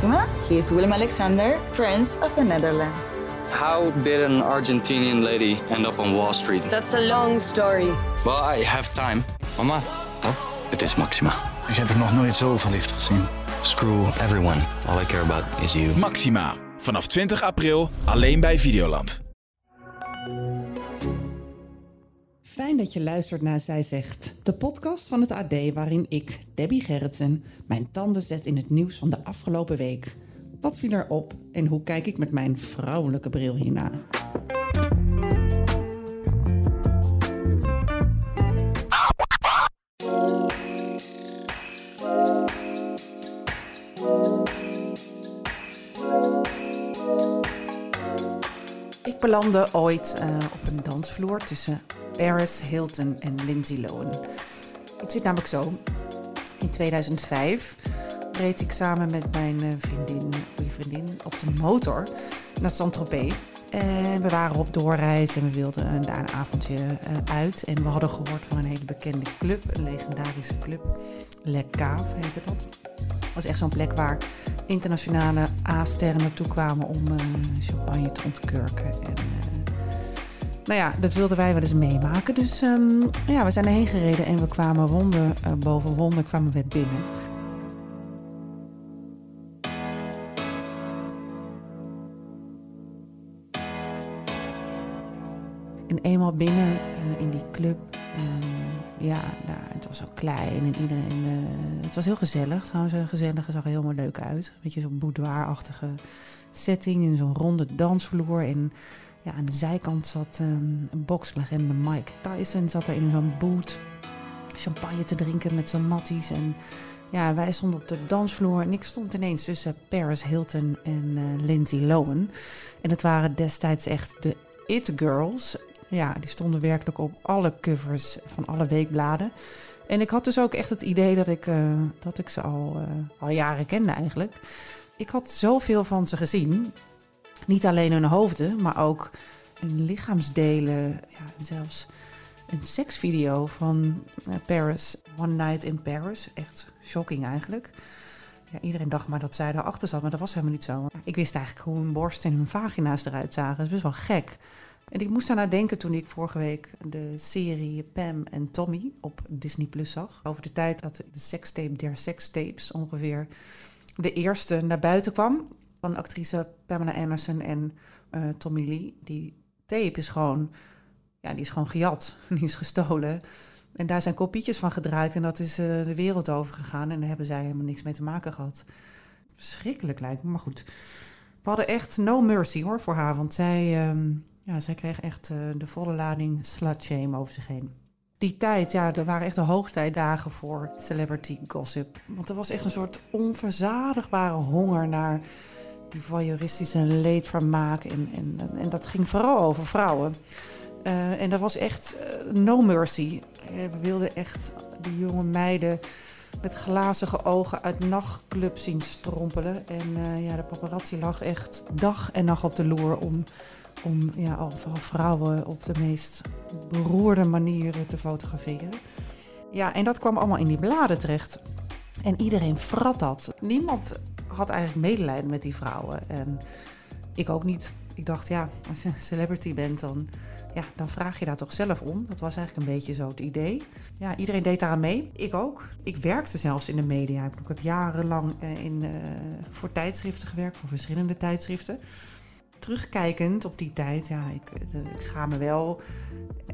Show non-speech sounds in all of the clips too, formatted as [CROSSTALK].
Maxima. He is Willem Alexander, Prince of the Netherlands. How did an Argentinian lady end up on Wall Street? That's a long story. Well, I have time. Mama, Oh, het is Maxima. ik heb er nog nooit zo verliefd gezien. Screw everyone. All I care about is you. Maxima. Vanaf 20 april alleen bij Videoland. Fijn dat je luistert naar Zij Zegt, de podcast van het AD waarin ik, Debbie Gerritsen, mijn tanden zet in het nieuws van de afgelopen week. Wat viel er op en hoe kijk ik met mijn vrouwelijke bril hierna? Ik belandde ooit eh, op een dansvloer tussen Paris Hilton en Lindsay Lohan. Het zit namelijk zo. In 2005 reed ik samen met mijn eh, vriendin, vriendin, op de motor naar Saint-Tropez. En we waren op doorreis en we wilden daar een avondje eh, uit. En we hadden gehoord van een hele bekende club, een legendarische club. Le Cave heette dat. Het was echt zo'n plek waar internationale A-sterren naartoe kwamen om eh, champagne te ontkurken. En, nou ja, dat wilden wij wel eens meemaken. Dus ehm, ja, we zijn erheen gereden en we kwamen wonder eh, boven wonder kwamen we binnen. En eenmaal binnen eh, in die club, ehm, ja, nou, het was zo klein en iedereen, eh, het was heel gezellig. Trouwens, een gezellige zag er helemaal leuk uit. Een beetje zo'n boudoir-achtige setting in zo'n ronde dansvloer. En ja, aan de zijkant zat ehm, een bokslegende Mike Tyson, zat er in zo'n boot champagne te drinken met zijn matties. En ja, wij stonden op de dansvloer en ik stond ineens tussen Paris Hilton en eh, Lindsay Lohan. En het waren destijds echt de It Girls. Ja, die stonden werkelijk op alle covers van alle weekbladen. En ik had dus ook echt het idee dat ik, eh, dat ik ze al, eh, al jaren kende eigenlijk. Ik had zoveel van ze gezien. Niet alleen hun hoofden, maar ook hun lichaamsdelen. Ja, zelfs een seksvideo van eh, Paris, One Night in Paris. Echt shocking eigenlijk. Ja, iedereen dacht maar dat zij daarachter zat, maar dat was helemaal niet zo. Ik wist eigenlijk hoe hun borst en hun vagina's eruit zagen. Dat is best wel gek. En ik moest daarna denken toen ik vorige week de serie Pam en Tommy op Disney Plus zag. Over de tijd dat de sekstape der sekstapes ongeveer de eerste naar buiten kwam. Van actrice Pamela Anderson en eh, Tommy Lee. Die tape is gewoon, ja, die is gewoon gejat. [LAUGHS] Die is gestolen. En daar zijn kopietjes van gedraaid en dat is eh, de wereld over gegaan. En daar hebben zij helemaal niks mee te maken gehad. Verschrikkelijk lijkt me, maar goed. We hadden echt no mercy hoor voor haar, want zij, ehm, ja, zij kreeg echt eh, de volle lading slut shame over zich heen. Die tijd, ja, er waren echt de hoogtijdagen voor celebrity gossip. Want er was echt een soort onverzadigbare honger naar die voyeuristische leedvermaak. En, en, en dat ging vooral over vrouwen. Eh, en dat was echt eh, no mercy. Eh, we wilden echt die jonge meiden met glazige ogen uit nachtclubs zien strompelen. En ja, de paparazzi lag echt dag en nacht op de loer om, om ja, al vrouwen op de meest beroerde manieren te fotograferen. Ja, en dat kwam allemaal in die bladen terecht. En iedereen vrat dat. Niemand had eigenlijk medelijden met die vrouwen. En ik ook niet. Ik dacht, ja, als je een celebrity bent, dan, ja, dan vraag je daar toch zelf om. Dat was eigenlijk een beetje zo het idee. Ja, iedereen deed daaraan mee. Ik ook. Ik werkte zelfs in de media. Ik heb jarenlang eh, in, eh, voor tijdschriften gewerkt, voor verschillende tijdschriften. Terugkijkend op die tijd, ja, ik, ik schaam me wel.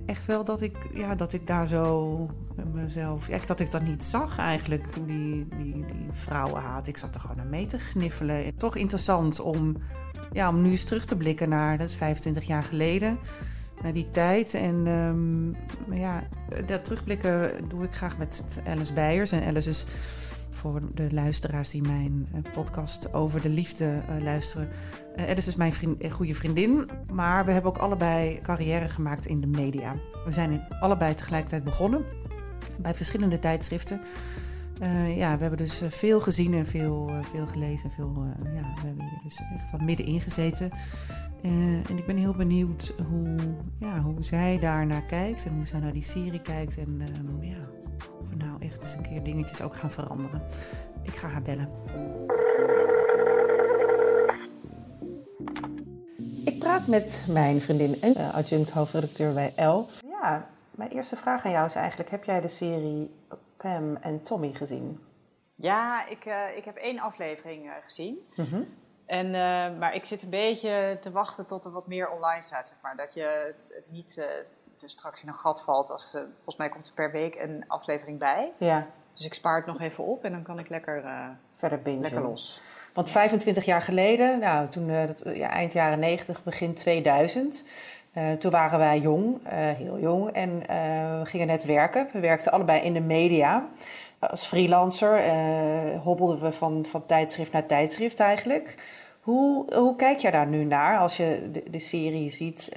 Echt wel dat ik, ja, dat ik daar zo mezelf... Echt dat ik dat niet zag eigenlijk, die, die, die vrouwenhaat. Ik zat er gewoon aan mee te gniffelen. En toch interessant om, ja, om nu eens terug te blikken naar... Dat is 25 jaar geleden naar die tijd. En um, ja, dat terugblikken doe ik graag met Alice Beijers. En Alice is voor de luisteraars die mijn podcast over de liefde uh, luisteren. Alice is mijn vriend, goede vriendin, maar we hebben ook allebei carrière gemaakt in de media. We zijn allebei tegelijkertijd begonnen bij verschillende tijdschriften. Ja, we hebben dus veel gezien en veel, veel gelezen. Veel, ja, we hebben hier dus echt wat middenin gezeten. En ik ben heel benieuwd hoe, ja, hoe zij daar naar kijkt en hoe zij naar die serie kijkt. En uh, ja, nou echt eens een keer dingetjes ook gaan veranderen. Ik ga haar bellen. Ik praat met mijn vriendin en adjunct hoofdredacteur bij L. Ja, mijn eerste vraag aan jou is eigenlijk: heb jij de serie Pam en Tommy gezien? Ja, ik, eh, ik heb één aflevering eh, gezien. Mhm. En, maar ik zit een beetje te wachten tot er wat meer online staat. Zeg maar. Dat je het niet dus straks in een gat valt. Als, volgens mij komt er per week een aflevering bij. Ja. Dus ik spaar het nog even op en dan kan ik lekker, Verder bingen. lekker los. Want 25 jaar geleden, nou, toen, ja, eind jaren 90, begin 2000, uh, toen waren wij jong, uh, heel jong, en uh, we gingen net werken. We werkten allebei in de media. Als freelancer hobbelden we van, van tijdschrift naar tijdschrift eigenlijk. Hoe, hoe kijk jij daar nu naar als je de, de serie ziet?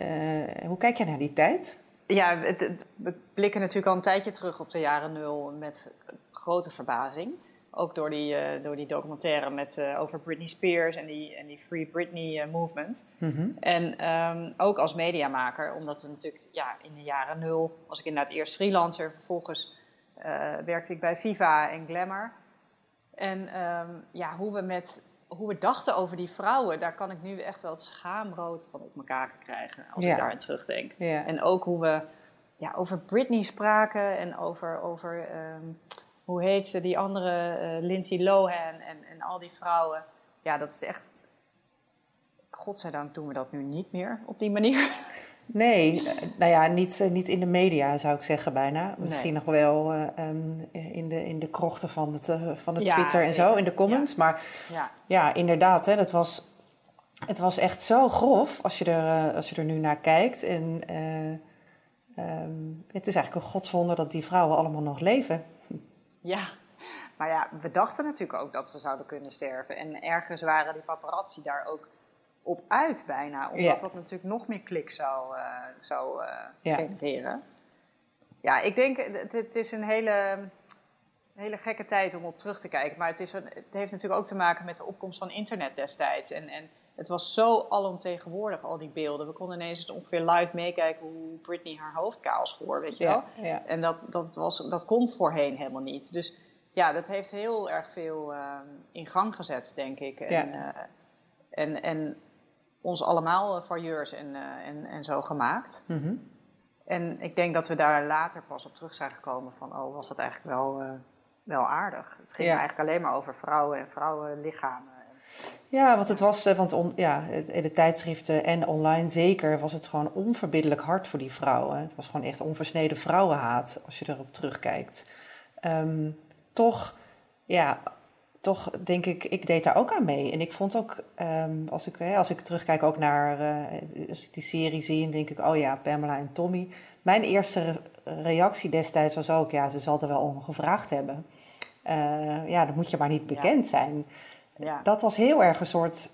hoe kijk jij naar die tijd? Ja, het, we blikken natuurlijk al een tijdje terug op de jaren nul met grote verbazing. Ook door die, uh, door die documentaire met, uh, over Britney Spears en die, en die Free Britney uh, movement. Mm -hmm. En um, ook als mediamaker, omdat we natuurlijk ja, in de jaren nul was ik inderdaad eerst freelancer. Vervolgens werkte ik bij Viva en Glamour. En um, ja, hoe we, met, hoe we dachten over die vrouwen, daar kan ik nu echt wel het schaamrood van op elkaar krijgen. Als Ja. ik daar aan terugdenk. Ja. En ook hoe we ja, over Britney spraken en over... over um, hoe heet ze, die andere uh, Lindsay Lohan en, en al die vrouwen. Ja, dat is echt. Godzijdank doen we dat nu niet meer op die manier. [LAUGHS] Nee, eh, nou ja, niet, eh, niet in de media zou ik zeggen bijna. Misschien Nee. nog wel eh, um, in, de, in de krochten van het, van het Ja, Twitter en zo, in de comments. Maar Ja, ja, inderdaad, hè, dat was, het was echt zo grof als je er, als je er nu naar kijkt. En eh, ehm, het is eigenlijk een godswonder dat die vrouwen allemaal nog leven. ja. Maar ja, we dachten natuurlijk ook dat ze zouden kunnen sterven. En ergens waren die paparazzi daar ook op uit bijna. Omdat Ja. dat natuurlijk nog meer klik zou, eh, zou eh, Ja. genereren. Ja, ik denk, het, het is een hele, hele gekke tijd om op terug te kijken. Maar het, is een, het heeft natuurlijk ook te maken met de opkomst van internet destijds. En, en het was zo alomtegenwoordig, al die beelden. We konden ineens ongeveer live meekijken hoe Britney haar hoofd kaal schoor, weet je wel. Ja. En dat, dat, was, dat kon voorheen helemaal niet. Dus ja, dat heeft heel erg veel eh, in gang gezet, denk ik. En, Ja. eh, en, en ons allemaal uh, voyeurs en, eh, en, en zo gemaakt. Mhm. En ik denk dat we daar later pas op terug zijn gekomen van... oh, was dat eigenlijk wel, eh, wel aardig. Het ging Ja. eigenlijk alleen maar over vrouwen en vrouwenlichamen. Ja, want het was, eh, want on, ja, in de tijdschriften en online zeker was het gewoon onverbiddelijk hard voor die vrouwen. Het was gewoon echt onversneden vrouwenhaat als je erop terugkijkt. Ehm, toch, ja, toch denk ik, ik deed daar ook aan mee. En ik vond ook, ehm, als, ik, hè, als ik terugkijk ook naar eh, als ik die serie zie, denk ik, oh ja, Pamela en Tommy. Mijn eerste re- reactie destijds was ook, ja, ze zal er wel om gevraagd hebben. Eh, ja, dan moet je maar niet bekend zijn Ja. dat was heel erg een soort.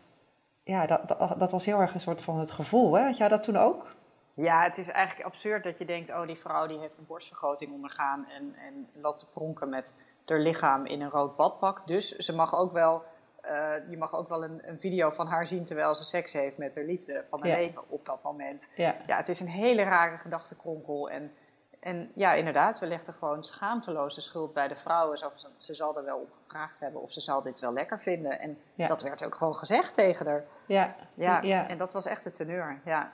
Ja, dat, dat, dat was heel erg een soort van het gevoel. Hè? Had jij dat toen ook? Ja, het is eigenlijk absurd dat je denkt... oh, die vrouw die heeft een borstvergroting ondergaan... en, en loopt te pronken met haar lichaam in een rood badpak. Dus ze mag ook wel... eh, je mag ook wel een, een video van haar zien... terwijl ze seks heeft met haar liefde van haar Ja. leven op dat moment. Ja. Ja, het is een hele rare gedachtenkronkel. En, en ja, inderdaad, we legden gewoon schaamteloos de schuld bij de vrouwen. Zo ze zal er wel op gevraagd hebben of ze zal dit wel lekker vinden. En Ja. dat werd ook gewoon gezegd tegen haar. Ja. Ja, ja. en dat was echt de teneur, ja.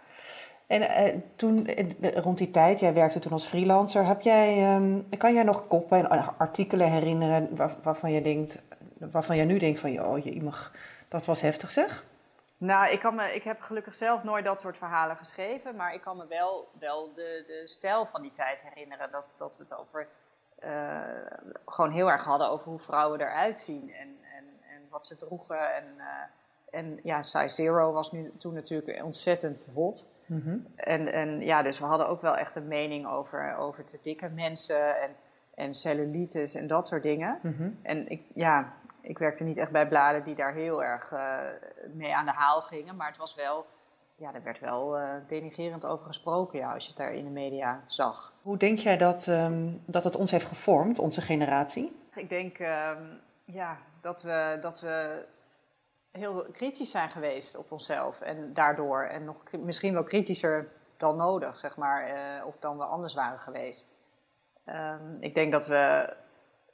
En eh, toen, eh, rond die tijd, jij werkte toen als freelancer. Heb jij, ehm, kan jij nog koppen en artikelen herinneren waar- waarvan je denkt, waarvan jij nu denkt van, joh, je mag, dat was heftig zeg? Nou, ik, kan me, ik heb gelukkig zelf nooit dat soort verhalen geschreven, maar ik kan me wel, wel de, de stijl van die tijd herinneren. Dat, dat we het over, eh, gewoon heel erg hadden over hoe vrouwen eruit zien en, en, en wat ze droegen. En, eh, en ja, size zero was nu, toen natuurlijk ontzettend hot. Mhm. En, en ja, dus we hadden ook wel echt een mening over, over te dikke mensen en, en cellulitis en dat soort dingen. Mhm. En ik, ja, ik werkte niet echt bij bladen die daar heel erg eh, mee aan de haal gingen. Maar het was wel, ja, er werd wel eh, denigerend over gesproken, ja, als je het daar in de media zag. Hoe denk jij dat, ehm, dat het ons heeft gevormd, onze generatie? Ik denk ehm, ja, dat, we, dat we heel kritisch zijn geweest op onszelf. En daardoor, en nog misschien wel kritischer dan nodig, zeg maar, eh, of dan we anders waren geweest. Ehm, ik denk dat, we,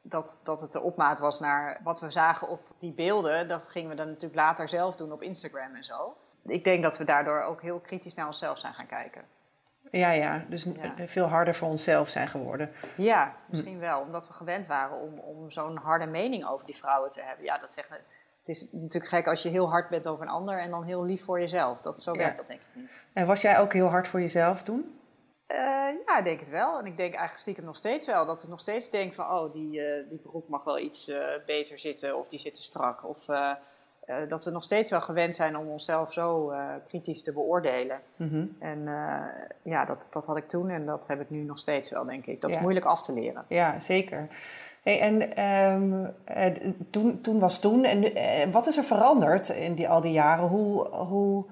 dat, dat het de opmaat was naar wat we zagen op die beelden. Dat gingen we dan natuurlijk later zelf doen op Instagram en zo. ik denk dat we daardoor ook heel kritisch naar onszelf zijn gaan kijken. Ja, ja. Dus Ja. veel harder voor onszelf zijn geworden. Ja, misschien wel. Omdat we gewend waren om, om zo'n harde mening over die vrouwen te hebben. Ja, dat zeggen. Het is natuurlijk gek als je heel hard bent over een ander en dan heel lief voor jezelf. Dat, zo Ja. werkt dat denk ik niet. En was jij ook heel hard voor jezelf toen? Eh, ja, ik denk het wel. En ik denk eigenlijk stiekem nog steeds wel. Dat ik nog steeds denk van, oh, die, eh, die broek mag wel iets eh, beter zitten. Of die zit te strak. Of dat we nog steeds wel gewend zijn om onszelf zo kritisch te beoordelen. Mhm. En ja, dat, dat had ik toen en dat heb ik nu nog steeds wel, denk ik. Dat Ja. is moeilijk af te leren. Ja, zeker. Hey, en ehm, eh, toen, toen was toen. En eh, wat is er veranderd in die, al die jaren? Hoe, hoe,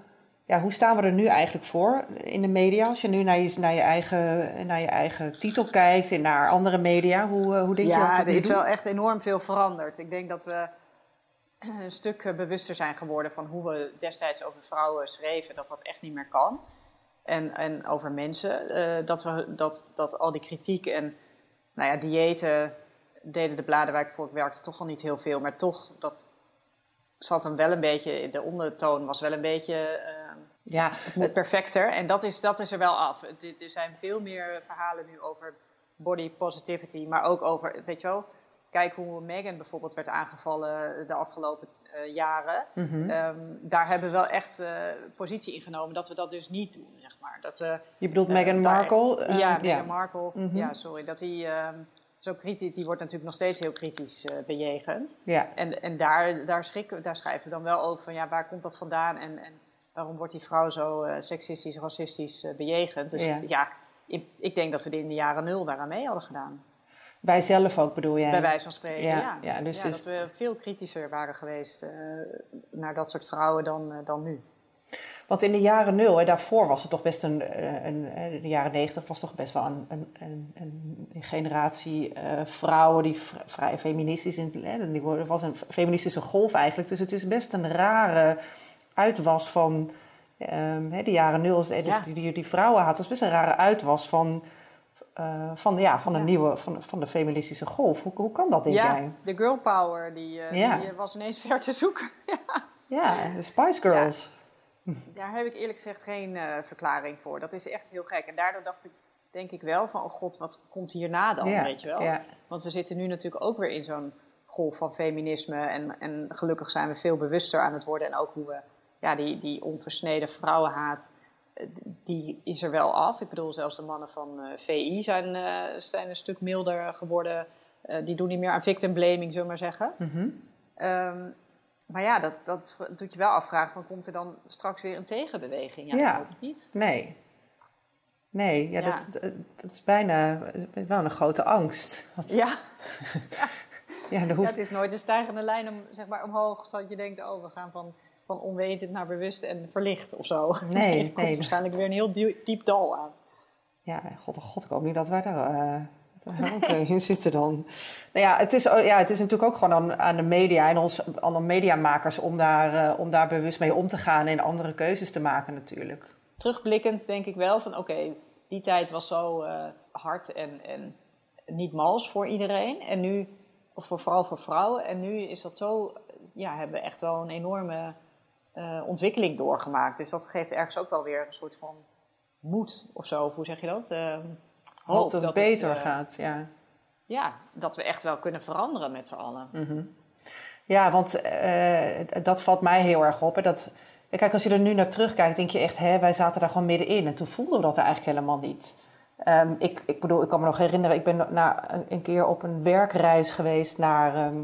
ja, hoe staan we er nu eigenlijk voor in de media? Als je nu naar je, naar je, eigen, naar je eigen titel kijkt en naar andere media, hoe, eh, hoe denk je dat Ja, er is doen? wel echt enorm veel veranderd. Ik denk dat we [CLEARS THROAT] een stuk bewuster zijn geworden van hoe we destijds over vrouwen schreven, dat dat echt niet meer kan. En, en over mensen. dat, we, dat, dat al die kritiek en nou ja, diëten deden de bladen waar ik voor werkte toch al niet heel veel. Maar toch, dat zat hem wel een beetje, de ondertoon was wel een beetje... eh, Ja, het moet perfecter. En dat is, dat is er wel af. Er zijn veel meer verhalen nu over body positivity, maar ook over, weet je wel, kijk hoe Meghan bijvoorbeeld werd aangevallen de afgelopen eh, jaren. mhm. Ehm, daar hebben we wel echt eh, positie in genomen dat we dat dus niet doen, zeg maar. Dat we, je bedoelt eh, Meghan Markle? ja, Meghan Markle. Mhm. Ja, sorry. Dat die ehm, zo kritisch, die wordt natuurlijk nog steeds heel kritisch eh, bejegend. ja. En, en daar, daar, schrikken, daar schrijven we dan wel over van ja, waar komt dat vandaan en, en waarom wordt die vrouw zo eh, seksistisch, racistisch eh, bejegend. Dus Ja. ja, ik, ik denk dat we in de jaren nul daaraan mee hadden gedaan. Wij zelf ook bedoel jij? Bij wijze van spreken, Ja, ja. ja, dus dus- dat we veel kritischer waren geweest naar dat soort vrouwen dan, dan nu. Want in de jaren nul, en daarvoor was het toch best een, eh, een, eh, in de jaren negentig was toch best wel een, een, een, een generatie eh, vrouwen die vrij feministisch in worden- was een feministische golf eigenlijk. Dus het is best een rare uitwas van hè, de jaren nul. Dus Ja. die, die, die vrouwenhaat was best een rare uitwas van, eh, van, ja, van een Ja. nieuwe, van, van de feministische golf. Hoe, hoe kan dat, denk ja, jij? de girl power, die, Ja. die was ineens [LAUGHS] ver te zoeken. Ja, de Spice Girls. Daar heb ik eerlijk gezegd geen eh, verklaring voor. Dat is echt heel gek. En daardoor dacht ik, denk ik wel van, oh god, wat komt hierna dan, Ja, weet je wel? ja. Want we zitten nu natuurlijk ook weer in zo'n golf van feminisme. En, en gelukkig zijn we veel bewuster aan het worden. En ook hoe we, ja, die, die onversneden vrouwenhaat, eh, die is er wel af. Ik bedoel, zelfs de mannen van eh, VI zijn, zijn een stuk milder geworden. Die doen niet meer aan victim blaming, zullen we maar zeggen. Ehm, maar ja, dat, dat doet je wel afvragen: van, komt er dan straks weer een tegenbeweging? Ja, hoop niet. Nee. Nee, ja, Ja. Dat, dat, dat is bijna wel een grote angst. Ja, [LAUGHS] ja, er hoeft, het is nooit een stijgende lijn om, zeg maar, omhoog, zodat je denkt: oh, we gaan van, van onwetend naar bewust en verlicht of zo. Nee, [LAUGHS] er komt nee. waarschijnlijk weer een heel diep, diep dal aan. ja, god, oh god, ik hoop niet dat wij daar, ook eh, in zitten dan. Nou ja, het is, oh, ja, het is natuurlijk ook gewoon aan, aan de media en ons, aan de mediamakers om daar, eh, om daar bewust mee om te gaan en andere keuzes te maken natuurlijk. Terugblikkend denk ik wel van: oké, die tijd was zo eh, hard en, en niet mals voor iedereen. En nu, of voor, vooral voor vrouwen. En nu is dat zo, ja, hebben we echt wel een enorme eh, ontwikkeling doorgemaakt. Dus dat geeft ergens ook wel weer een soort van moed of zo. Hoe zeg je dat? Hoop dat het beter eh, gaat, ja. Ja, dat we echt wel kunnen veranderen met z'n allen. Ja, want eh, dat valt mij heel erg op. Hè, dat, kijk, als je er nu naar terugkijkt, denk je echt, hè, wij zaten daar gewoon middenin. En toen voelden we dat eigenlijk helemaal niet. Ehm, ik, ik bedoel, ik kan me nog herinneren, ik ben na, een, een keer op een werkreis geweest naar, ehm,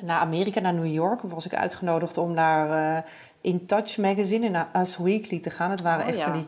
naar Amerika, naar New York. Toen was ik uitgenodigd om naar eh, In Touch magazine, naar Us Weekly te gaan. Het waren Oh, echt ja. van die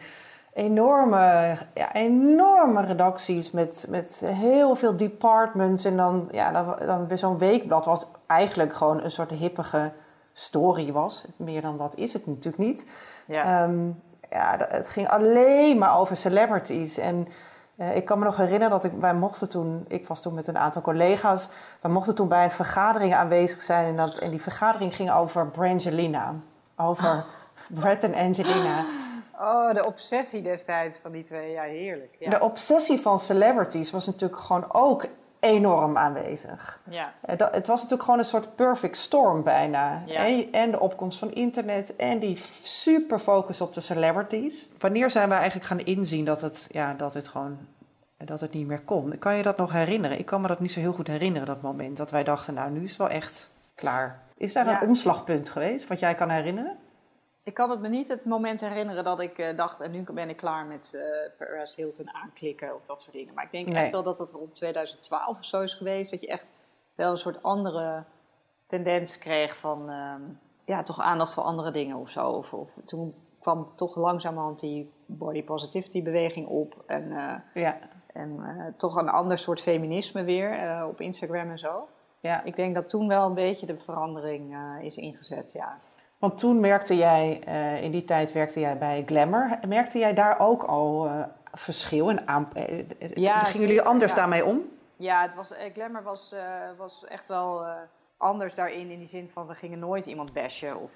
enorme, ja, enorme redacties met, met heel veel departments. En dan, ja, dan, dan zo'n weekblad was eigenlijk gewoon een soort hippige story was. Meer dan dat is het natuurlijk niet. Ja. Ehm, ja, het ging alleen maar over celebrities. En eh, ik kan me nog herinneren dat ik, wij mochten toen, ik was toen met een aantal collega's, wij mochten toen bij een vergadering aanwezig zijn. En, dat, en die vergadering ging over Brangelina. Over Brett en Angelina. [GASPS] Oh, de obsessie destijds van die twee. Ja, heerlijk. Ja. De obsessie van celebrities was natuurlijk gewoon ook enorm aanwezig. Ja. Eh, dat- Het was natuurlijk gewoon een soort perfect storm bijna. Ja. En, en de opkomst van internet en die super focus op de celebrities. Wanneer zijn we eigenlijk gaan inzien dat het, ja, dat het gewoon dat het niet meer kon? Kan je dat nog herinneren? Ik kan me dat niet zo heel goed herinneren, dat moment. Dat wij dachten, nou, nu is het wel echt klaar. Is daar Ja. een omslagpunt geweest, wat jij kan herinneren? Ik kan het me niet het moment herinneren dat ik eh, dacht, en nu ben ik klaar met eh Paris Hilton aanklikken of dat soort dingen. Maar ik denk Nee. echt wel dat het rond 2012 of zo is geweest, dat je echt wel een soort andere tendens kreeg van, ehm, ja, toch aandacht voor andere dingen of zo. Of, of toen kwam toch langzamerhand die body positivity beweging op en, eh, Ja, en toch een ander soort feminisme weer op Instagram en zo. ja. Ik denk dat toen wel een beetje de verandering is ingezet, ja. Want toen merkte jij, eh, in die tijd werkte jij bij Glamour. Merkte jij daar ook al eh, verschil en aan? eh, Ja, gingen jullie anders ja. daarmee om? Ja, het was, Glamour was, was echt wel anders daarin. In die zin van, we gingen nooit iemand bashen of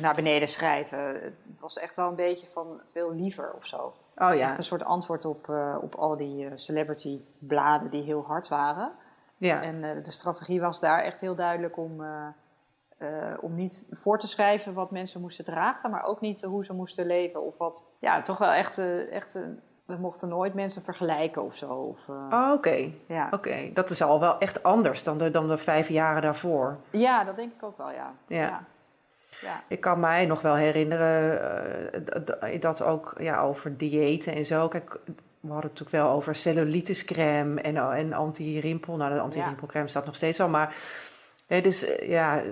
naar beneden schrijven. Het was echt wel een beetje van veel liever of zo. Oh ja, Echt een soort antwoord op, op al die celebrity bladen die heel hard waren. ja. En de strategie was daar echt heel duidelijk om, eh, om niet voor te schrijven wat mensen moesten dragen, maar ook niet hoe ze moesten leven. Of wat, ja, toch wel echt, eh, echt we mochten nooit mensen vergelijken of zo. Of, eh, Oh, Oké, ja. oké. Dat is al wel echt anders dan de, dan de vijf jaren daarvoor. ja, dat denk ik ook wel, ja. Ja. ja. Ja. Ik kan mij nog wel herinneren dat ook ja, over diëten en zo. Kijk, we hadden het natuurlijk wel over cellulitiscrème en, en anti-rimpel. Nou, de anti-rimpelcrème staat nog steeds al, maar... Nee, dus eh, ja,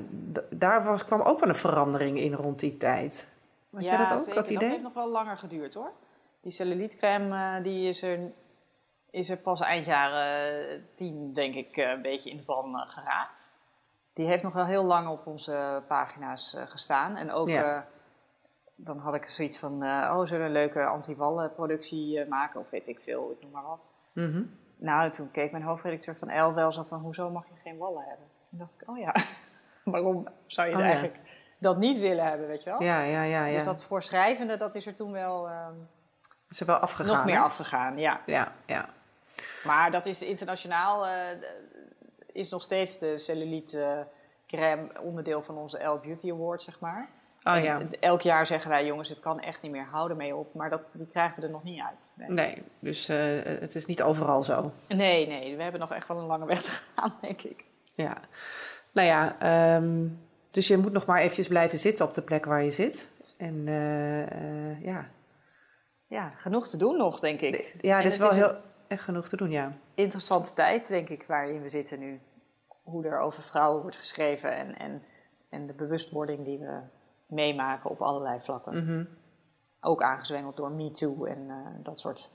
daar was, kwam ook wel een verandering in rond die tijd. Had jij dat ook, zeker. dat idee? heeft nog wel langer geduurd hoor. Die cellulitecrème eh, die is, er, is er pas eind jaren tien, denk ik, eh, een beetje in de ban geraakt. Die heeft nog wel heel lang op onze pagina's gestaan. En ook, Ja. dan had ik zoiets van, oh, zullen we een leuke anti-wallen productie eh, maken? Of weet ik veel, ik noem maar wat. Mhm. Nou, toen keek mijn hoofdredacteur van El wel zo van, hoezo mag je geen wallen hebben? Toen dacht ik, oh ja, [LAUGHS] waarom zou je Oh ja. eigenlijk dat niet willen hebben, weet je wel? Ja, ja, ja. ja. Dus dat voorschrijvende, dat is er toen wel ehm, is er wel afgegaan. nog meer hè? afgegaan, ja. Ja, ja. Maar dat is internationaal, eh, is nog steeds de cellulite crème onderdeel van onze L Beauty Award, zeg maar. Oh ja. Elk jaar zeggen wij, jongens, het kan echt niet meer, houden mee op. Maar dat, die krijgen we er nog niet uit. Nee. Nee, dus eh, het is niet overal zo. nee, nee, we hebben nog echt wel een lange weg te gaan, [LAUGHS] denk ik. Ja. Nou ja, ehm, dus je moet nog maar eventjes blijven zitten op de plek waar je zit. En eh, eh, ja, Ja, genoeg te doen nog, denk ik. ja er is wel is heel echt genoeg te doen, ja. interessante tijd, denk ik, waarin we zitten nu. Hoe er over vrouwen wordt geschreven en, en, en de bewustwording die we meemaken op allerlei vlakken. Mhm. Ook aangezwengeld door MeToo en eh, dat soort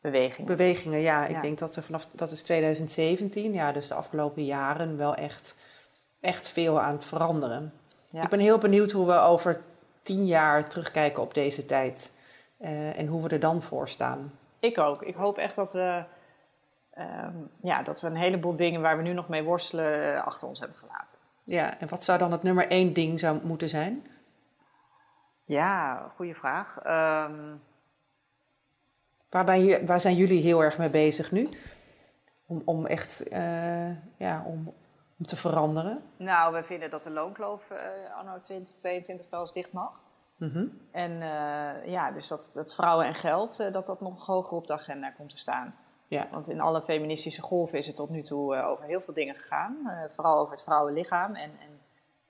bewegingen. Bewegingen, ja. Ik denk dat er vanaf, dat is 2017, ja, dus de afgelopen jaren wel echt, echt veel aan het veranderen. Ja. Ik ben heel benieuwd hoe we over tien jaar terugkijken op deze tijd. eh, en hoe we er dan voor staan. Ik ook. Ik hoop echt dat we, ehm, ja, dat we een heleboel dingen waar we nu nog mee worstelen eh, achter ons hebben gelaten. Ja, en wat zou dan het nummer één ding zou moeten zijn? Ja, goede vraag. Ehm, Waar, waar zijn jullie heel erg mee bezig nu? Om, om echt eh, ja, om, om te veranderen. nou, we vinden dat de loonkloof eh, anno 2022 wel eens dicht mag. Mhm. En eh, ja, dus dat, dat vrouwen en geld, dat dat nog hoger op de agenda komt te staan. Ja. Want in alle feministische golven is het tot nu toe over heel veel dingen gegaan. Vooral over het vrouwenlichaam en, en,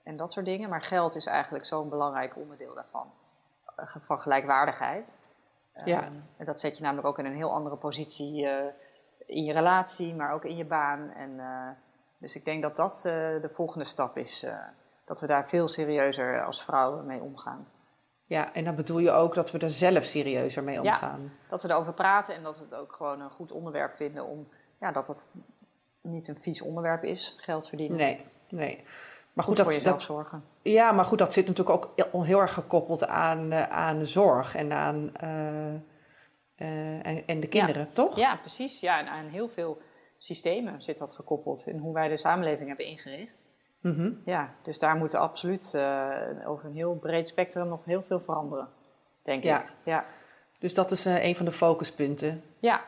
en dat soort dingen. Maar geld is eigenlijk zo'n belangrijk onderdeel daarvan. Van gelijkwaardigheid. Ja. Ehm, en dat zet je namelijk ook in een heel andere positie eh, in je relatie, maar ook in je baan. En, eh, dus ik denk dat dat eh, de volgende stap is. dat we daar veel serieuzer als vrouwen mee omgaan. ja, en dan bedoel je ook dat we er zelf serieuzer mee Ja. omgaan. Dat we erover praten en dat we het ook gewoon een goed onderwerp vinden om ja, dat het niet een vies onderwerp is, geld verdienen. Nee, nee. Maar goed, goed, voor dat, jezelf dat, zorgen. ja, maar goed, dat zit natuurlijk ook heel- heel erg gekoppeld aan, eh, aan de zorg en aan eh, eh, en, en de kinderen, toch? Ja, precies. Ja, en aan heel veel systemen zit dat gekoppeld in hoe wij de samenleving hebben ingericht. Mhm. Ja, dus daar moet absoluut over een heel breed spectrum nog heel veel veranderen, denk Ja. ik. Ja. Dus dat is een van de focuspunten. ja,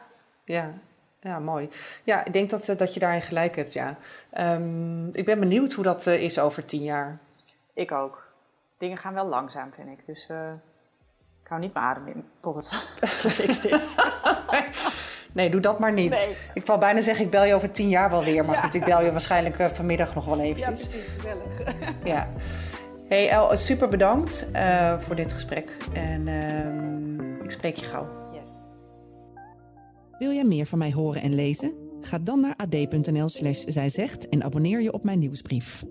Ja. Ja, mooi. Ja, ik denk dat, eh, dat je daarin gelijk hebt, ja. Ehm, ik ben benieuwd hoe dat eh, is over tien jaar. Ik ook. Dingen gaan wel langzaam, vind ik. Dus eh, ik hou niet mijn adem in tot het [LAUGHS] gefixt is. [LAUGHS] Nee, doe dat maar niet. Nee. Ik wou bijna zeggen, ik bel je over tien jaar wel weer. Maar goed, ik bel je waarschijnlijk vanmiddag nog wel eventjes. gezellig. [LAUGHS] Ja. Hey El, super bedankt voor dit gesprek. En ehm, ik spreek je gauw. Wil jij meer van mij horen en lezen? Ga dan naar ad.nl slash zijzegt en abonneer je op mijn nieuwsbrief.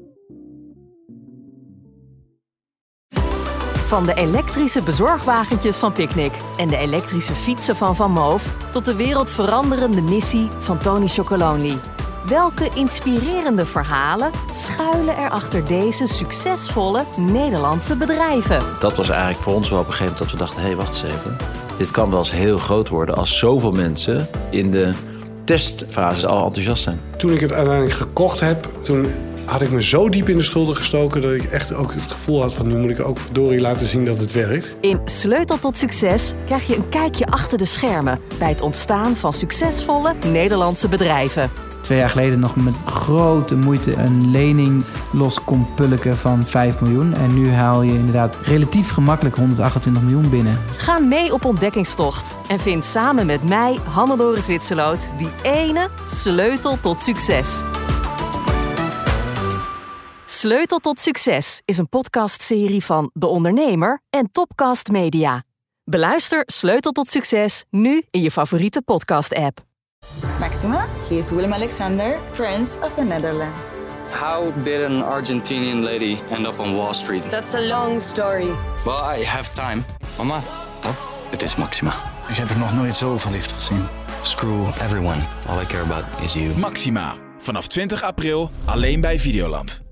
Van de elektrische bezorgwagentjes van Picnic en de elektrische fietsen van Van Moof tot de wereldveranderende missie van Tony Chocolonely. Welke inspirerende verhalen schuilen er achter deze succesvolle Nederlandse bedrijven? Dat was eigenlijk voor ons wel op een gegeven moment dat we dachten: hé, hey, wacht eens even. Dit kan wel eens heel groot worden als zoveel mensen in de testfases al enthousiast zijn. Toen ik het uiteindelijk gekocht heb, toen had ik me zo diep in de schulden gestoken dat ik echt ook het gevoel had van nu moet ik ook verdorie laten zien dat het werkt. In Sleutel tot Succes krijg je een kijkje achter de schermen bij het ontstaan van succesvolle Nederlandse bedrijven. Twee jaar geleden nog met grote moeite een lening los kon pulken van 5 miljoen. En nu haal je inderdaad relatief gemakkelijk 128 miljoen binnen. Ga mee op ontdekkingstocht en vind samen met mij, Hannelore Zwitserloot, die ene sleutel tot succes. Sleutel tot Succes is een podcastserie van De Ondernemer en Topcast Media. Beluister Sleutel tot Succes nu in je favoriete podcast-app. Maxima, he is Willem Alexander, Prince of the Netherlands. How did an Argentinian lady end up on Wall Street? That's a long story. Well, I have time. Mama, oh, het is Maxima. Ik heb er nog nooit zo verliefd gezien. Screw everyone. All I care about is you. Maxima. Vanaf 20 april alleen bij Videoland.